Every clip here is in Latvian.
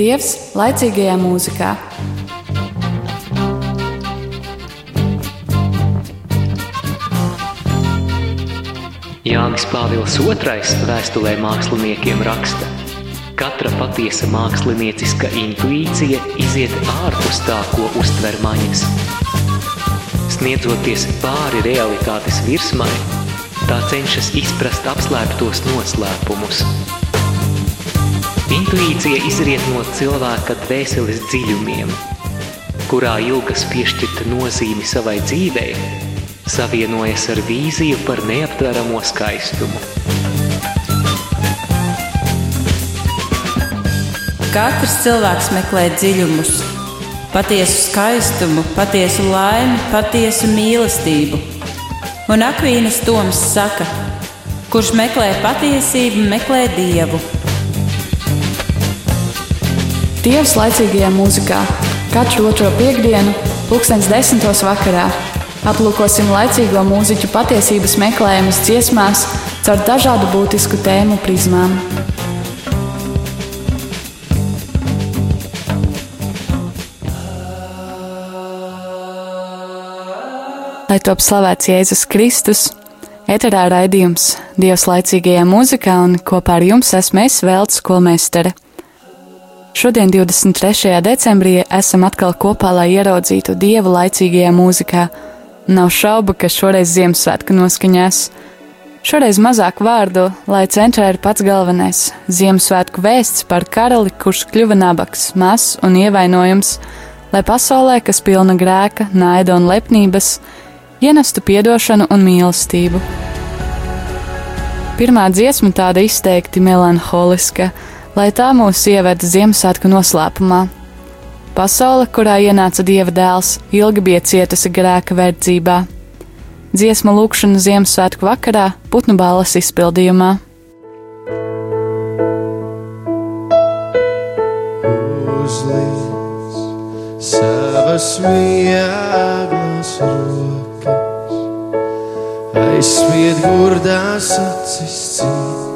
Dievs laicīgajā mūzikā. Jānis Pāvils II vēstulē māksliniekiem raksta: Katra patiesa mākslinieciska intuīcija iziet ārpus tā, ko uztver maņas. Sniedzoties pāri realitātes virsmai, tā cenšas izprast apslēptos noslēpumus. Intuīcija izriet no cilvēka dvēseles dziļumiem, kurā ilgas piešķirta nozīmi savai dzīvei, savienojas ar vīziju par neaptveramo skaistumu. Katrs cilvēks meklē dziļumus, patiesu skaistumu, patiesu laimi, patiesu mīlestību. Un Akvīnas Toms saka, kurš meklē patiesību, meklē dievu. Dievs laicīgajā mūzikā katru otro piekdienu, pulkstens desmitos vakarā. Aplūkosim laicīgo mūziķu patiesības meklējumus dziesmās caur dažādu būtisku tēmu prizmām. Lai top slavēts Jēzus Kristus, eterā raidījums Dievs laicīgajā mūzikā un kopā ar jums esmu es Veltes skolmeistere. Šodien, 23. decembrī, esam atkal kopā, lai ieraudzītu Dievu laicīgajā mūzikā. Nav šaubu, ka šoreiz Ziemassvētku noskaņās. Šoreiz mazāk vārdu, lai centrā ir pats galvenais - Ziemassvētku vēsts par karali, kurš kļuva nabaks, mazs un ievainojams, lai pasaulē, kas pilna grēka, naida un lepnības, ienestu piedošanu un mīlestību. Pirmā dziesma tāda izteikti melanholiska, lai tā mūs ieveda Ziemassvētku noslēpumā. Pasaule, kurā ienāca Dieva dēls, ilgi bija cietusi grēka verdzībā. Dziesma lūkšana Ziemassvētku vakarā, putnu balles izpildījumā. Uzliec savas vieglas rokas, aizspied gurdās acis cīt.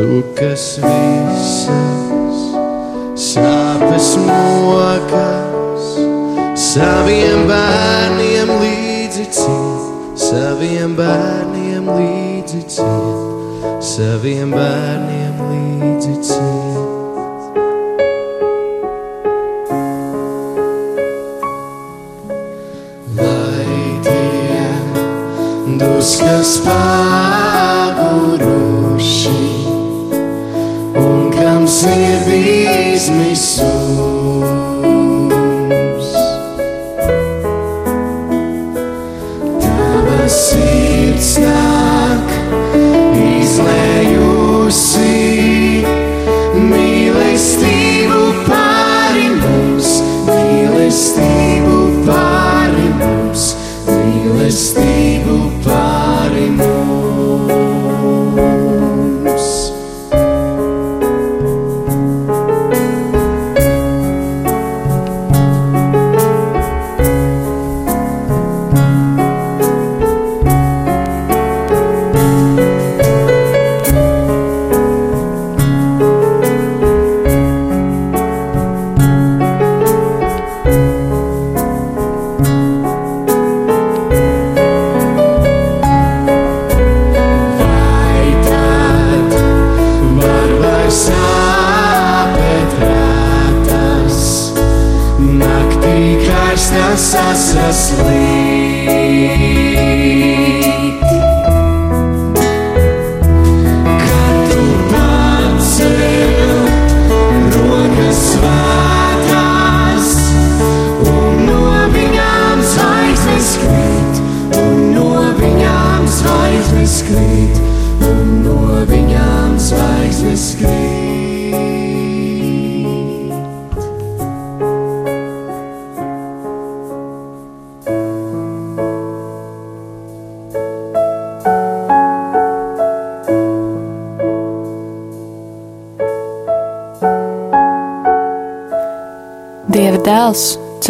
Tu, kas visas sāpes mokas, saviem bērniem līdzi ciet, saviem bērniem līdzi ciet, saviem bērniem līdzi ciet. Lai tie dusmas paguruši, sing it please me so.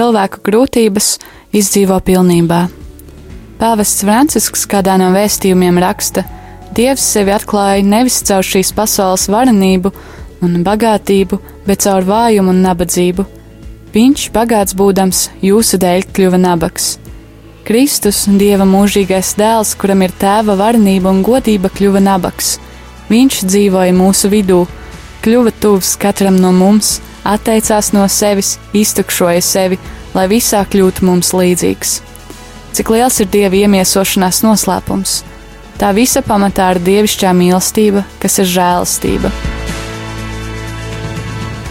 Cilvēku grūtības izdzīvo pilnībā. Pāvests Francisks kādā no vēstījumiem raksta: Dievs sevi atklāja nevis caur šīs pasaules varenību un bagātību, bet caur vājumu un nabadzību. Viņš, bagāts būdams, jūsu dēļ kļuva nabaks. Kristus, Dieva mūžīgais dēls, kuram ir tēva varenība un godība, kļuva nabaks. Viņš dzīvoja mūsu vidū, kļuva tuvs katram no mums, atteicās no sevis, iztukšoja sevi, lai visā kļūtu mums līdzīgs. Cik liels ir Dieva iemiesošanās noslēpums? Tā visa pamatā ir dievišķā mīlestība, kas ir žēlastība.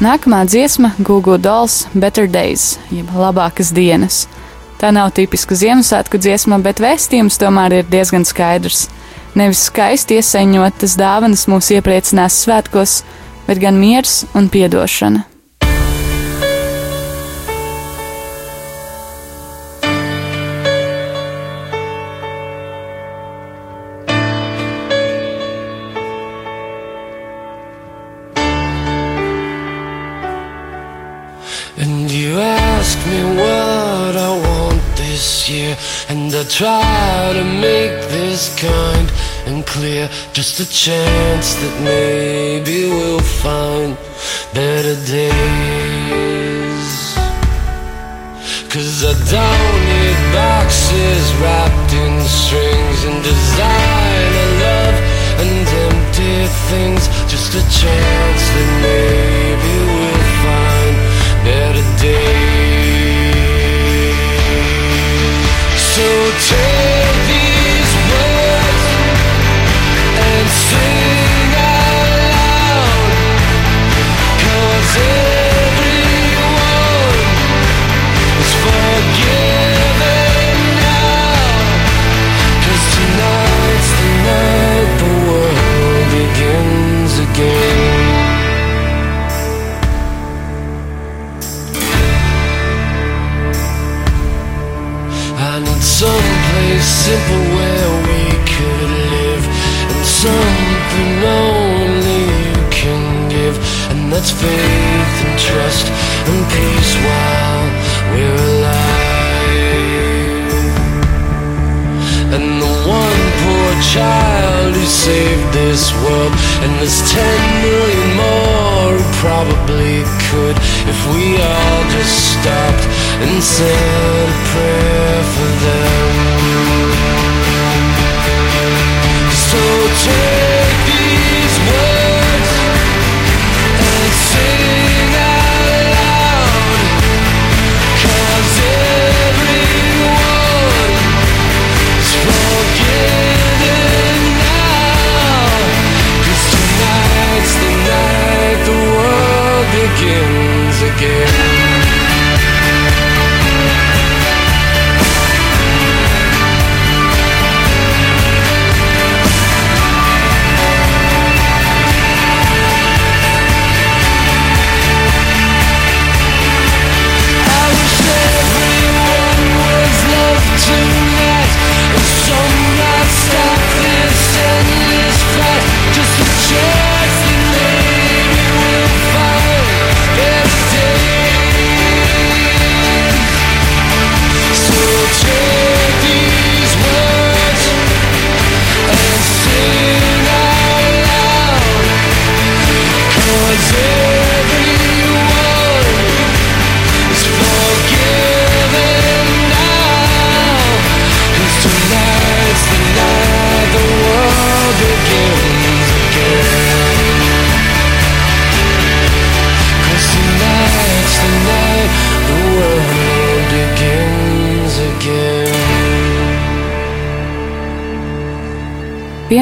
Nākamā dziesma - Google Dolls Better Days, jeb labākas dienas. Tā nav tipiska Ziemassvētku dziesma, bet vēstījums tomēr ir diezgan skaidrs. Nevis skaisti iesaņotas dāvanas mūs iepriecinās svētkos, bet gan miers un piedošana. I try to make this kind and clear. Just a chance that maybe we'll find better days. Cause I don't need boxes wrapped in strings and designer love and empty things. Just a chance that maybe we'll find better days. So take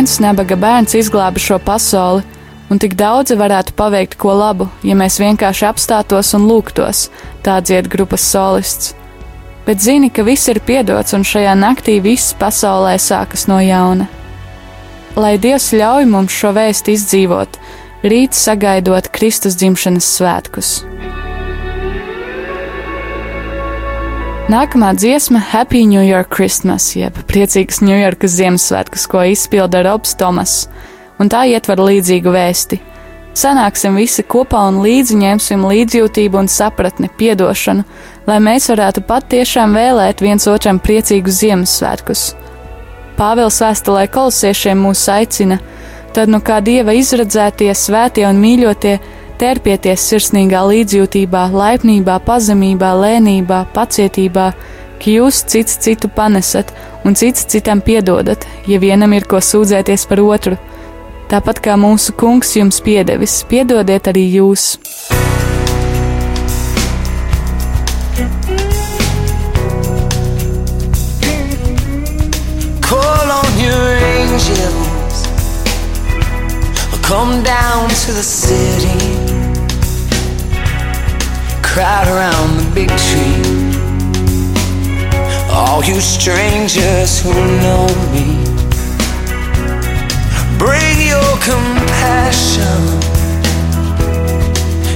Viens nabaga bērns izglāba šo pasauli, un tik daudzi varētu paveikt ko labu, ja mēs vienkārši apstātos un lūgtos, tā dzied grupas solists. Bet zini, ka viss ir piedots, un šajā naktī viss pasaulē sākas no jauna. Lai Dievs ļauj mums šo vēstu izdzīvot, rīt sagaidot Kristus dzimšanas svētkus. Nākamā dziesma - Happy New York Christmas, jeb priecīgas Ņujorkas Ziemassvētkus, ko izpilda Robs Tomas, un tā ietver līdzīgu vēsti. Sanāksim visi kopā un līdzi ņemsim līdzjūtību un sapratni, piedošanu, lai mēs varētu patiešām vēlēt viens otram priecīgus Ziemassvētkus. Pāvils vēstulē kolosiešiem mūs aicina, tad nu kā dieva izradzētie, svētie un mīļotie, tērpieties sirsnīgā līdzjūtībā, laipnībā, pazemībā, lēnībā, pacietībā, ka jūs cits citu panesat un cits citam piedodat, ja vienam ir ko sūdzēties par otru. Tāpat kā mūsu kungs jums piedevis, piedodiet arī jūs. Call on your angels, come down to the city, crowd around the big tree. All you strangers who know me, bring your compassion,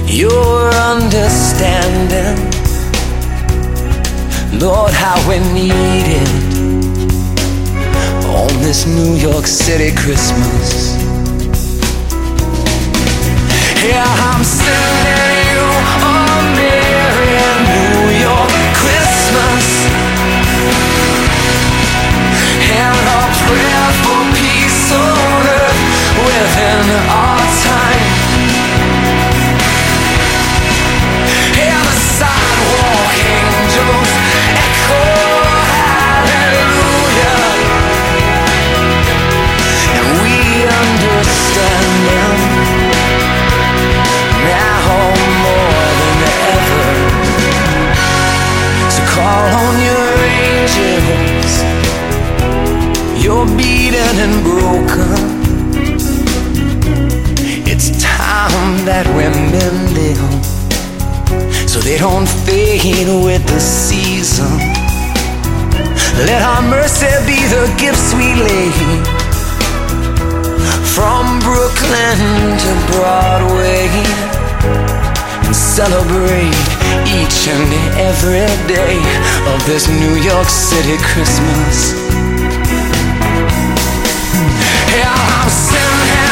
your understanding. Lord, how we need it on this New York City Christmas. Yeah, I'm sending within our time. The sidewalk angels echo hallelujah, and we understand them now more than ever. So call on your angels. You're beaten and broken. That we're mending so they don't fade with the season. Let our mercy be the gifts we lay from Brooklyn to Broadway and celebrate each and every day of this New York City Christmas. Yeah, I'm sending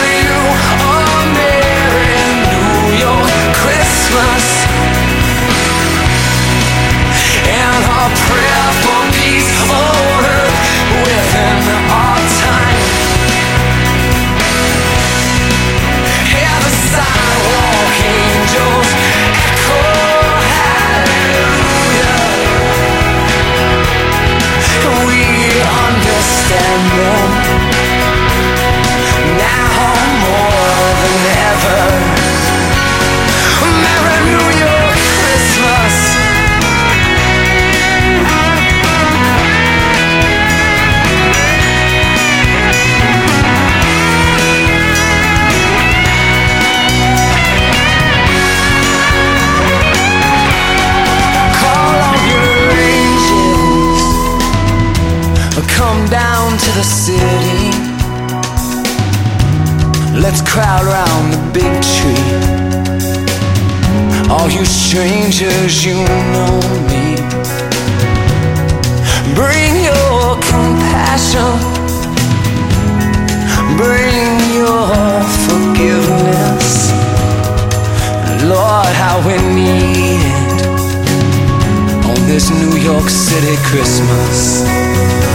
City Christmas.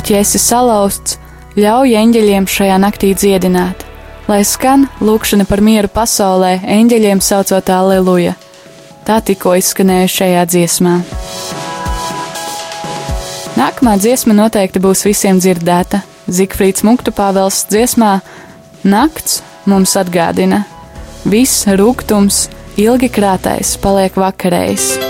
Pat ja esi salauzts, ļauj eņģeļiem šajā naktī dziedināt, lai skan lūkšana par mieru pasaulē, eņģeļiem saucot Aleluja. Tā tikko izskanēja šajā dziesmā. Nākamā dziesma noteikti būs visiem dzirdēta. Zigfrīds Muktu Pāvels dziesmā Nakts mums atgādina, viss rūkums, ilgi krātais paliek vakarējs.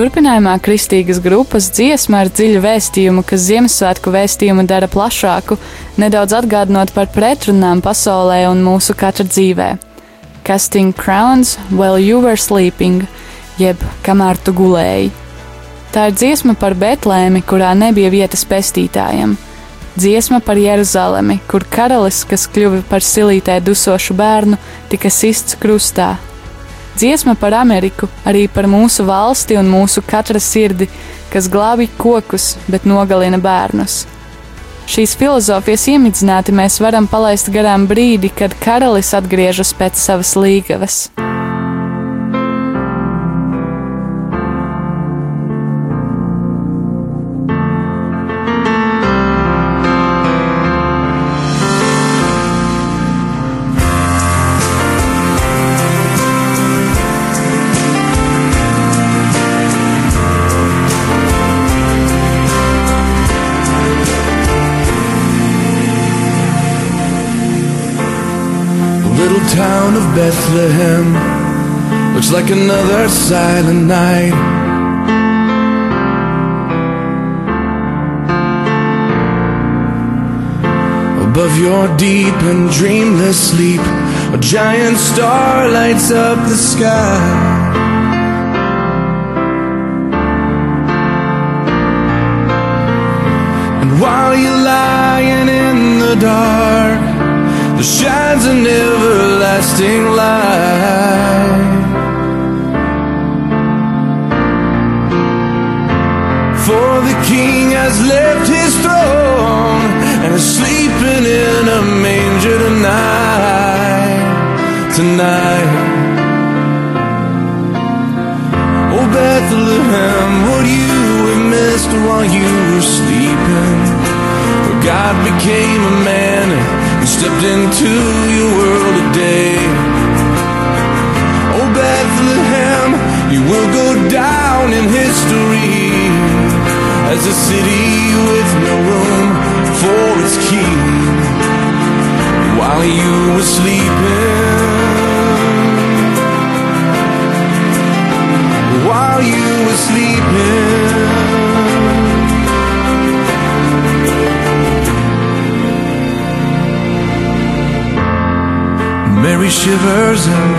Turpinājumā kristīgas grupas dziesma ar dziļu vēstījumu, kas Ziemassvētku vēstījumu dara plašāku, nedaudz atgādinot par pretrunām pasaulē un mūsu katra dzīvē. Casting Crowns While You Were Sleeping, jeb kamēr tu gulēji. Tā ir dziesma par Betlēmi, kurā nebija vietas pestītājiem. Dziesma par Jeruzalemi, kur karalis, kas kļuva par silītē dusošu bērnu, tika sists krustā, Dziesma par Ameriku, arī par mūsu valsti un mūsu katra sirdi, kas glābi kokus, bet nogalina bērnus. Šīs filozofijas iemidzināti mēs varam palaist garām brīdi, kad karalis atgriežas pēc savas līgavas. Bethlehem looks like another silent night. Above your deep and dreamless sleep, a giant star lights up the sky. And while you're lying in the dark, shines an everlasting light. For the King has left his throne and is sleeping in a manger tonight. Tonight. Oh, Bethlehem, what you have missed while you were sleeping. For God became a man shivers in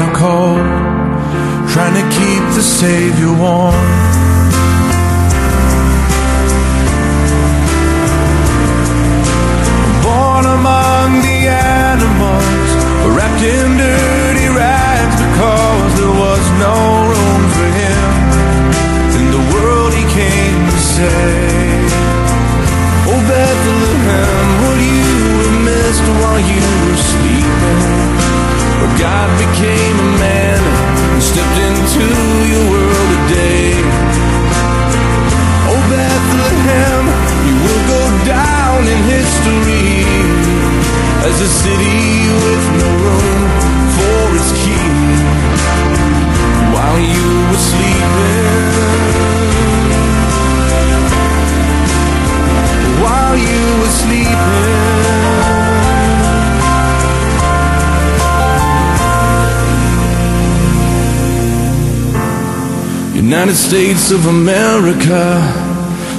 United States of America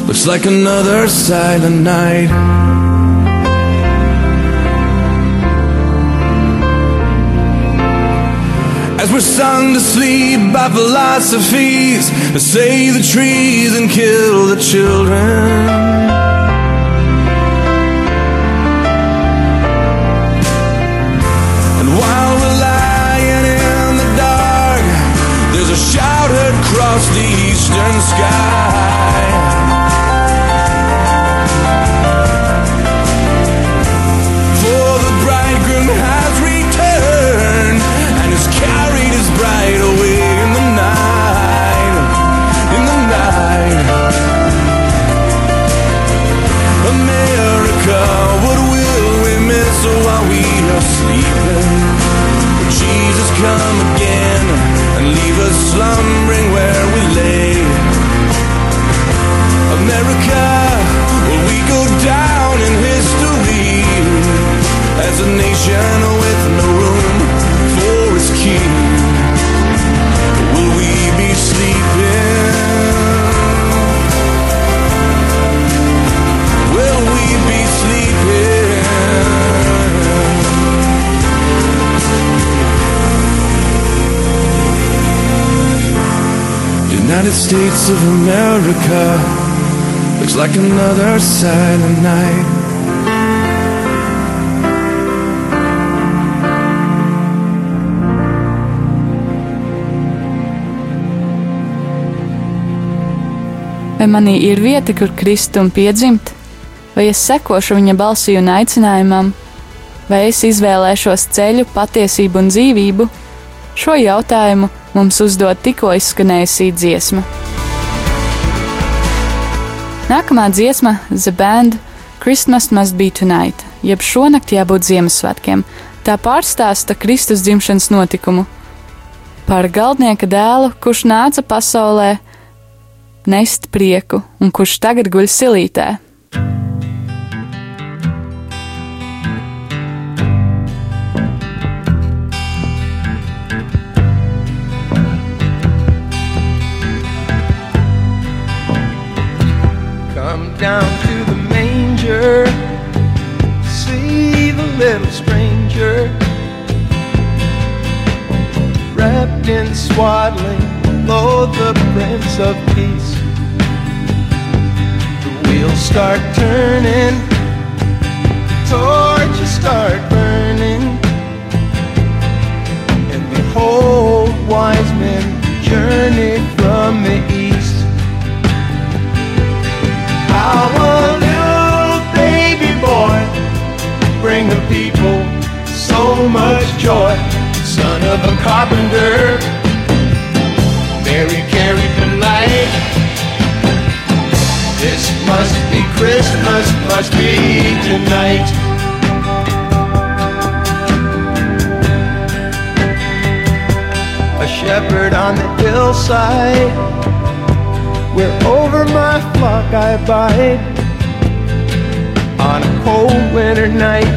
looks like another silent night. As we're sung to sleep by philosophies that say the trees and kill the children. Across the eastern sky. For the bridegroom has returned and has carried his bride away in the night. In the night. America, what will we miss while we are sleeping? Jesus come again slumbering where we lay? America, will we go down in history as a nation with no room for its king? United States of America looks like another silent night. Vai manī ir vieta, kur krist un piedzimt, vai es sekošu viņa balsī un aicinājumam, vai es izvēlēšos ceļu, patiesību un dzīvību? Šo jautājumu mums uzdod tikko izskanējusī dziesma. Nākamā dziesma - The Band Christmas Must Be Tonight, jeb šonakt jābūt Ziemassvētkiem. Tā pārstāsta Kristus dzimšanas notikumu par galdnieka dēlu, kurš nāca pasaulē nest prieku un kurš tagad guļ silītē. Down to the manger, see the little stranger wrapped in swaddling, lo, the Prince of Peace. The wheels start turning, torches start burning, and behold, wise men journey from the east. Little baby boy bring the people so much joy. Son of a carpenter, Mary carried the light. This must be Christmas, must be tonight. A shepherd on the hillside where over my flock I abide. On a cold winter night,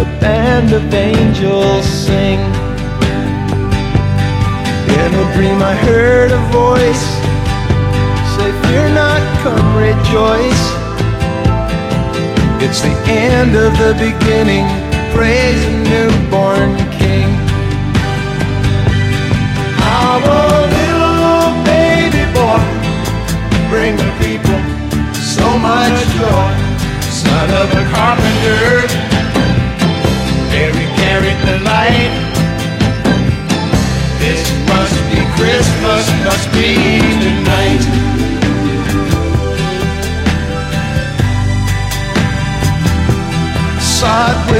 a band of angels sing. In a dream, I heard a voice say, Fear not, come rejoice. It's the end of the beginning. Praise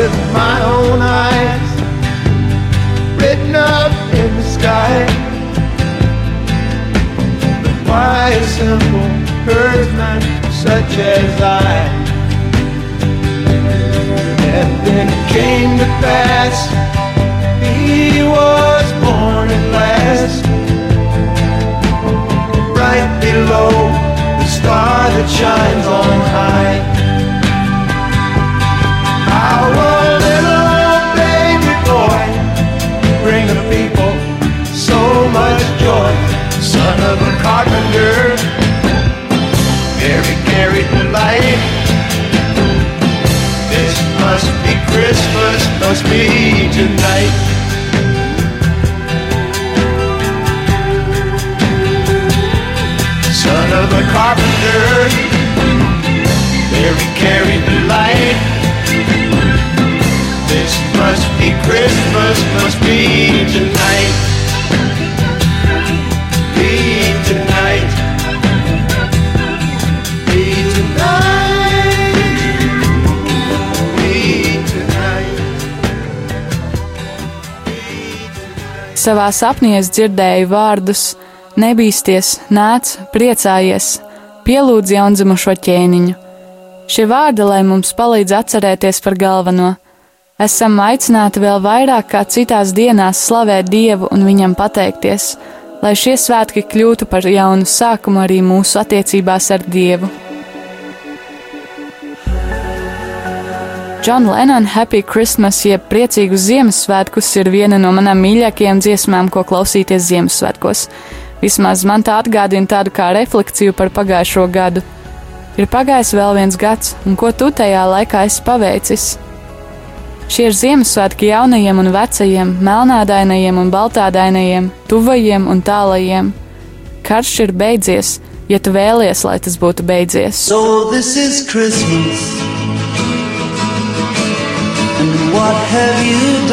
with my own eyes, written up in the sky why a simple herdsman such as I? And then it came to pass, he was born at last, right below the star that shines on carpenter. Mary carried the light. This must be Christmas, must be tonight. Son of a carpenter. Mary carried the light. This must be Christmas, must be tonight Savā sapnī es dzirdēju vārdus: Nebīsties, nāc, priecājies, pielūdz jaundzimušo ķēniņu. Šie vārdi, lai mums palīdz atcerēties par galveno. Esam aicināti vēl vairāk kā citās dienās slavēt Dievu un viņam pateikties, lai šie svētki kļūtu par jaunu sākumu arī mūsu attiecībās ar Dievu. John Lennon Happy Christmas, jeb priecīgus Ziemassvētkus, ir viena no manām mīļākajām dziesmām, ko klausīties Ziemassvētkos. Vismaz man tā atgādina tādu kā refleksiju par pagājušo gadu. Ir pagājis vēl viens gads, un ko tu tajā laikā esi paveicis? Šie ir Ziemassvētki jaunajiem un vecajiem, melnādainajiem un baltādainajiem, tuvajiem un tālajiem. karš ir beidzies, ja tu vēlies, lai tas būtu beidzies. So what have you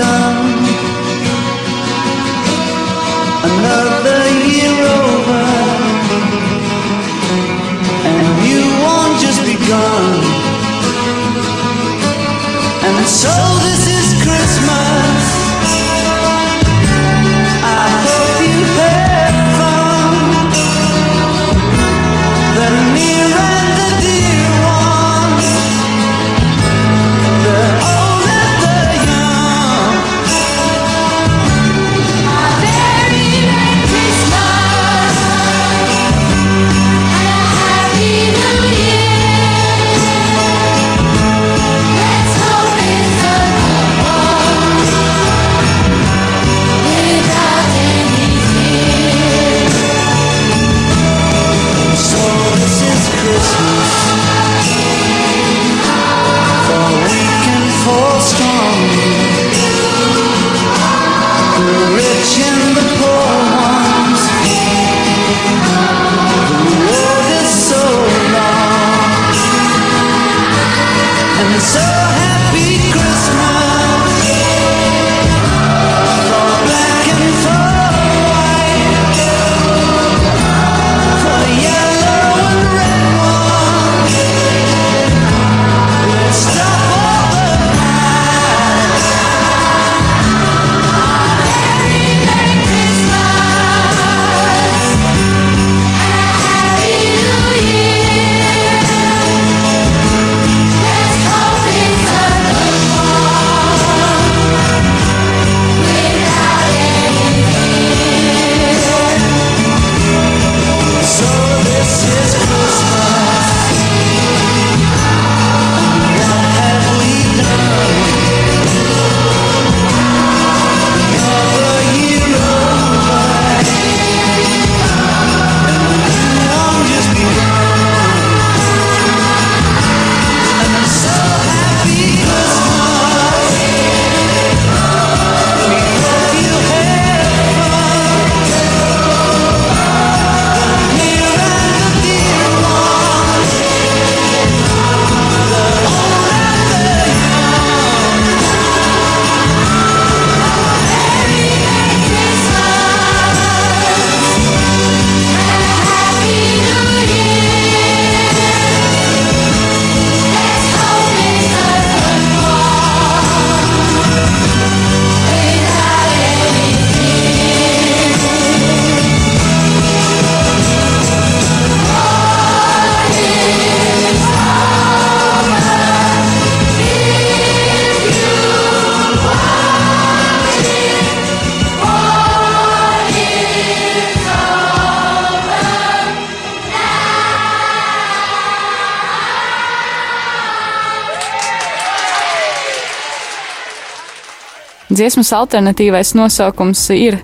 Dziesmas alternatīvais nosaukums ir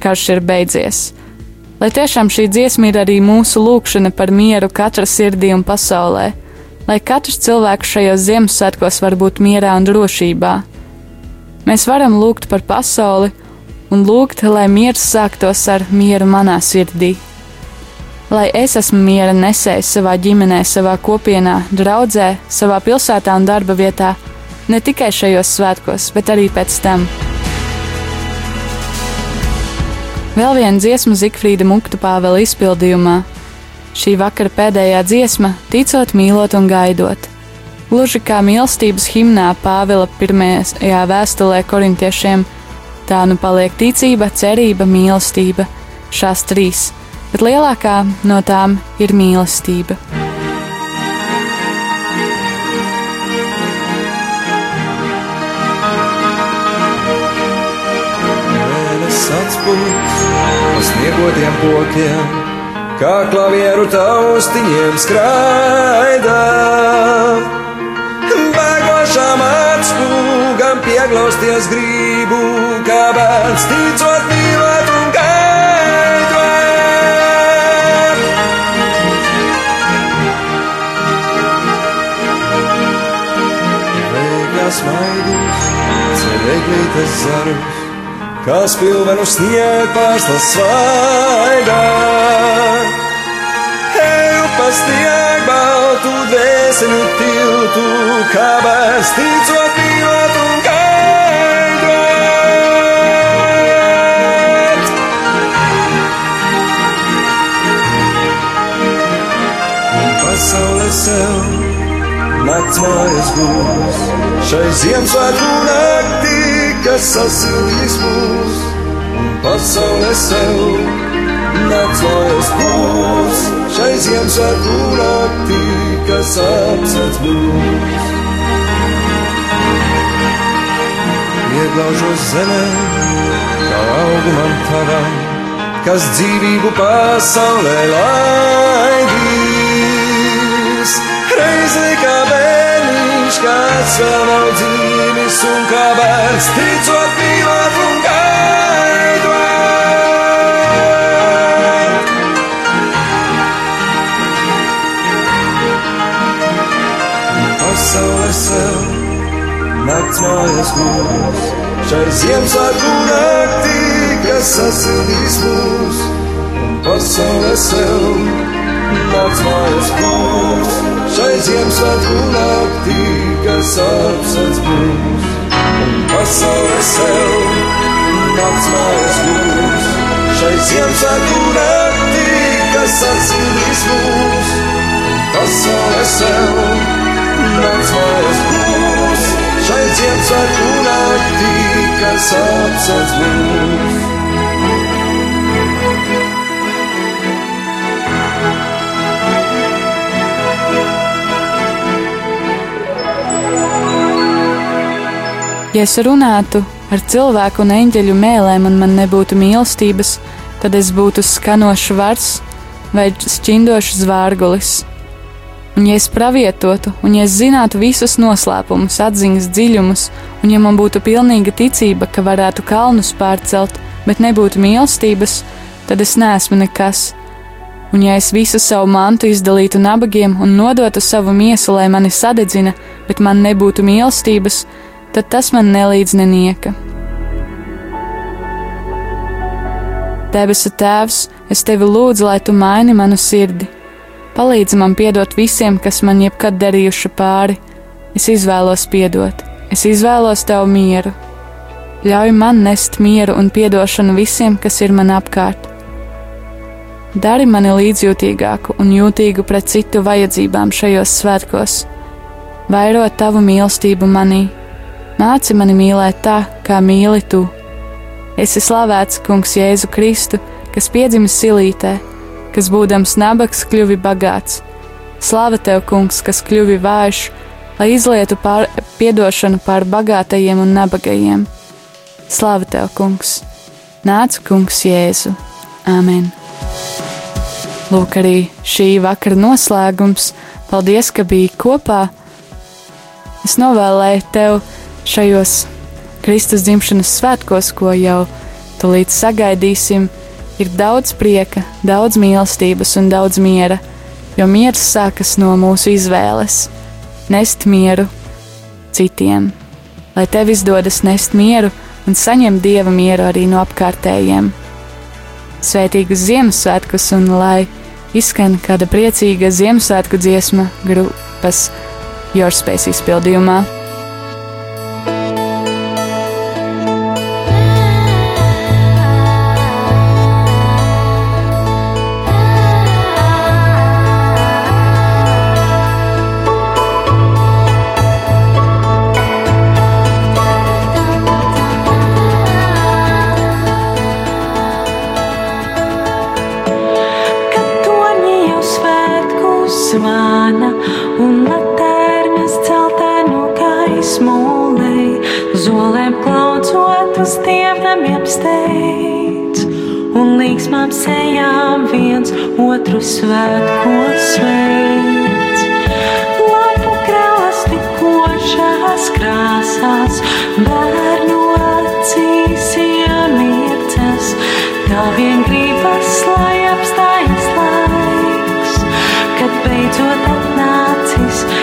Karš ir beidzies. Lai tiešām šī dziesma ir arī mūsu lūkšana par mieru katra sirdī un pasaulē, lai katrs cilvēks šajos Ziemassvētkos var būt mierā un drošībā. Mēs varam lūgt par pasauli un lūgt, lai miers sāktos ar mieru manā sirdī. Lai es esmu miera nesējis savā ģimenē, savā kopienā, draudzē, savā pilsētā un darba vietā, ne tikai šajos svētkos, bet arī pēc tam. Vēl viena dziesma Zikfrīda Mukta Pāvela izpildījumā. Šī vakara pēdējā dziesma - ticot, mīlot un gaidot. Gluži kā mīlestības himnā Pāvila pirmajā vēstulē korintiešiem, tā nu paliek ticība, cerība, mīlestība - šās trīs, bet lielākā no tām ir mīlestība. No sniegotiem pokiem, kā klavieru taustiņiem skraida. Bēgošām atspūgam pieglausties gribu, kā bērns ticot mīlēt un gaidot. Veikās maidus, ceļeglītes zarus, kas pilvenu snieg pārslas svaigā. Eju pa snieg baltu dvēseli tiltu, kā bērns ticot mīlēt un gaidot. Pasaulē sev nakts mājas būs, šai Ziemassvētku naktī kas sasildīs mūs, un pasaulē sev nāc mājas būs, šai Ziemassvētku naktī, kas apsēc mūs. Ieglaužos zemē, kā augumam tavam, kas dzīvību pasaulē laidīs. Kāds vēl nav dzīvis un kā bērns ticot mīlēt un gaidot. Pasaulē sev nakts mājas būs, šai Ziemassvētku naktī, kas sasildīs mūs, un pasaulē sev nakts mājas būs, šai Ziemassvētku naktī, kas apsēc mūs, un pasaulē sev nakts mājas būs, šai Ziemassvētku naktī, kas sasildīs mūs, pasaulē sev nakts mājas būs, šai Ziemassvētku naktī, kas apsēc mūs. Ja es runātu ar cilvēku un eņģeļu mēlēm, un man nebūtu mīlestības, tad es būtu skanošs vars vai šķindošs zvārgulis. Un, ja es pravietotu, un ja es zinātu visus noslēpumus, atziņas dziļumus, un ja man būtu pilnīga ticība, ka varētu kalnus pārcelt, bet nebūtu mīlestības, tad es neesmu nekas. Un, ja es visu savu mantu izdalītu nabagiem un nodotu savu miesu, lai mani sadedzina, bet man nebūtu mīlestības, tad tas man nelīdz nenieka. Debesu Tēvs, es tevi lūdzu, lai tu maini manu sirdi. Palīdzi man piedot visiem, kas man jebkad darījuši pāri. Es izvēlos piedot, es izvēlos tev mieru. Ļauj man nest mieru un piedošanu visiem, kas ir man apkārt. Dari mani līdzjūtīgāku un jūtīgu pret citu vajadzībām šajos svētkos. Vairo tavu mīlestību manī, māci mani mīlēt tā, kā mīli tu. Esi slavēts, Kungs, Jēzu Kristu, kas piedzimis silītē, kas būdams nabaks kļuvi bagāts. Slāva tev, Kungs, kas kļuvi vājš, lai izlietu pār, piedošanu pār bagātajiem un nabagajiem. Slāva tev, Kungs! Nāc, Kungs, Jēzu! Āmen! Lūk, arī šī vakara noslēgums. Paldies, ka biji kopā! Es novēlēju tev šajos Kristus dzimšanas svētkos, ko jau tulīt sagaidīsim, ir daudz prieka, daudz mīlestības un daudz miera, jo miers sākas no mūsu izvēles - nest mieru citiem. Lai tev izdodas nest mieru un saņemt dieva mieru arī no apkārtējiem. Svētīgus Ziemassvētkus un lai izskan kāda priecīga Ziemassvētku dziesma grupas Your Space izpildījumā.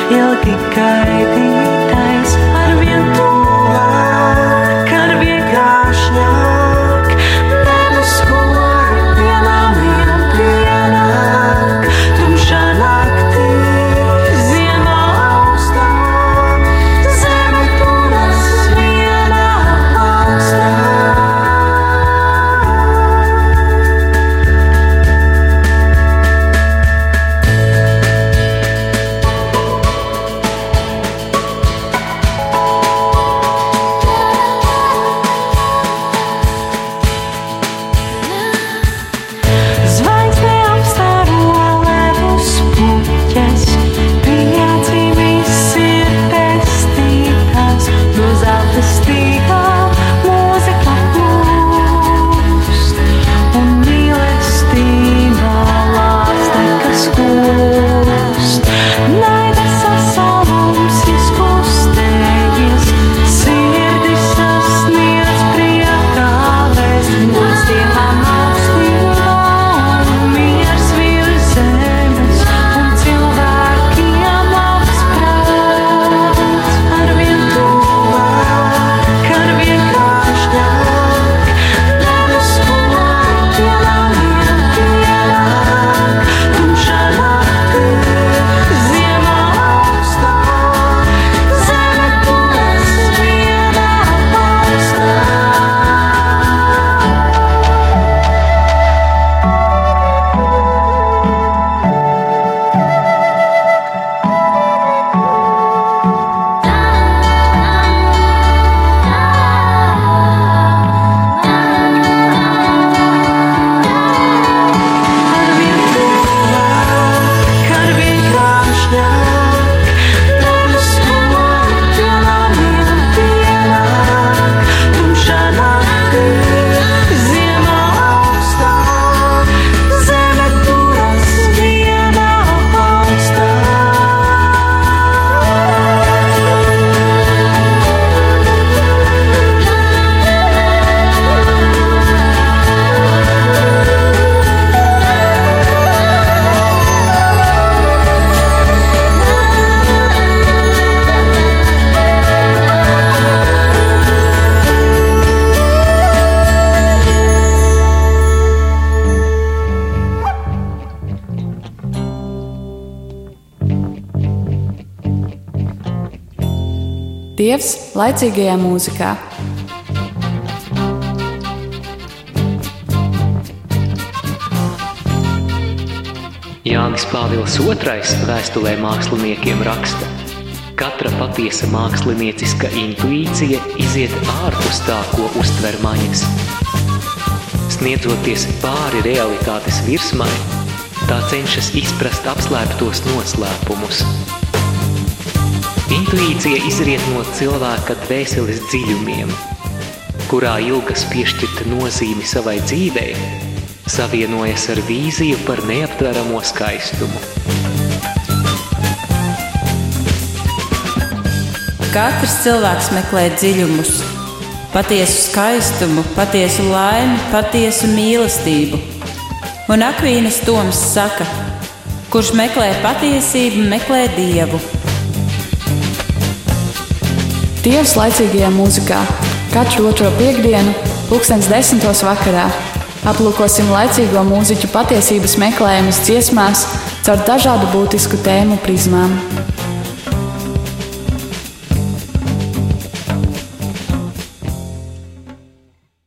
要离开。Dievs laicīgajā mūzikā. Jānis Pāvils II vēstulē māksliniekiem raksta: Katra patiesa mākslinieciska intuīcija iziet ārpus tā, ko uztver maņas. Sniedzoties pāri realitātes virsmai, tā cenšas izprast apslēptos noslēpumus. Intuīcija izriet no cilvēka dvēseles dziļumiem, kurā ilgas piešķirta nozīme savai dzīvei, savienojas ar vīziju par neaptveramo skaistumu. Katrs cilvēks meklē dziļumus, patiesu skaistumu, patiesu laimi, patiesu mīlestību. Un Akvīnas Toms saka, kurš meklē patiesību, meklē dievu. Dievs laicīgajā mūzikā katru otro piekdienu, pulkstens desmitos vakarā. Aplūkosim laicīgo mūziķu patiesības meklējumus dziesmās caur dažādu būtisku tēmu prizmām.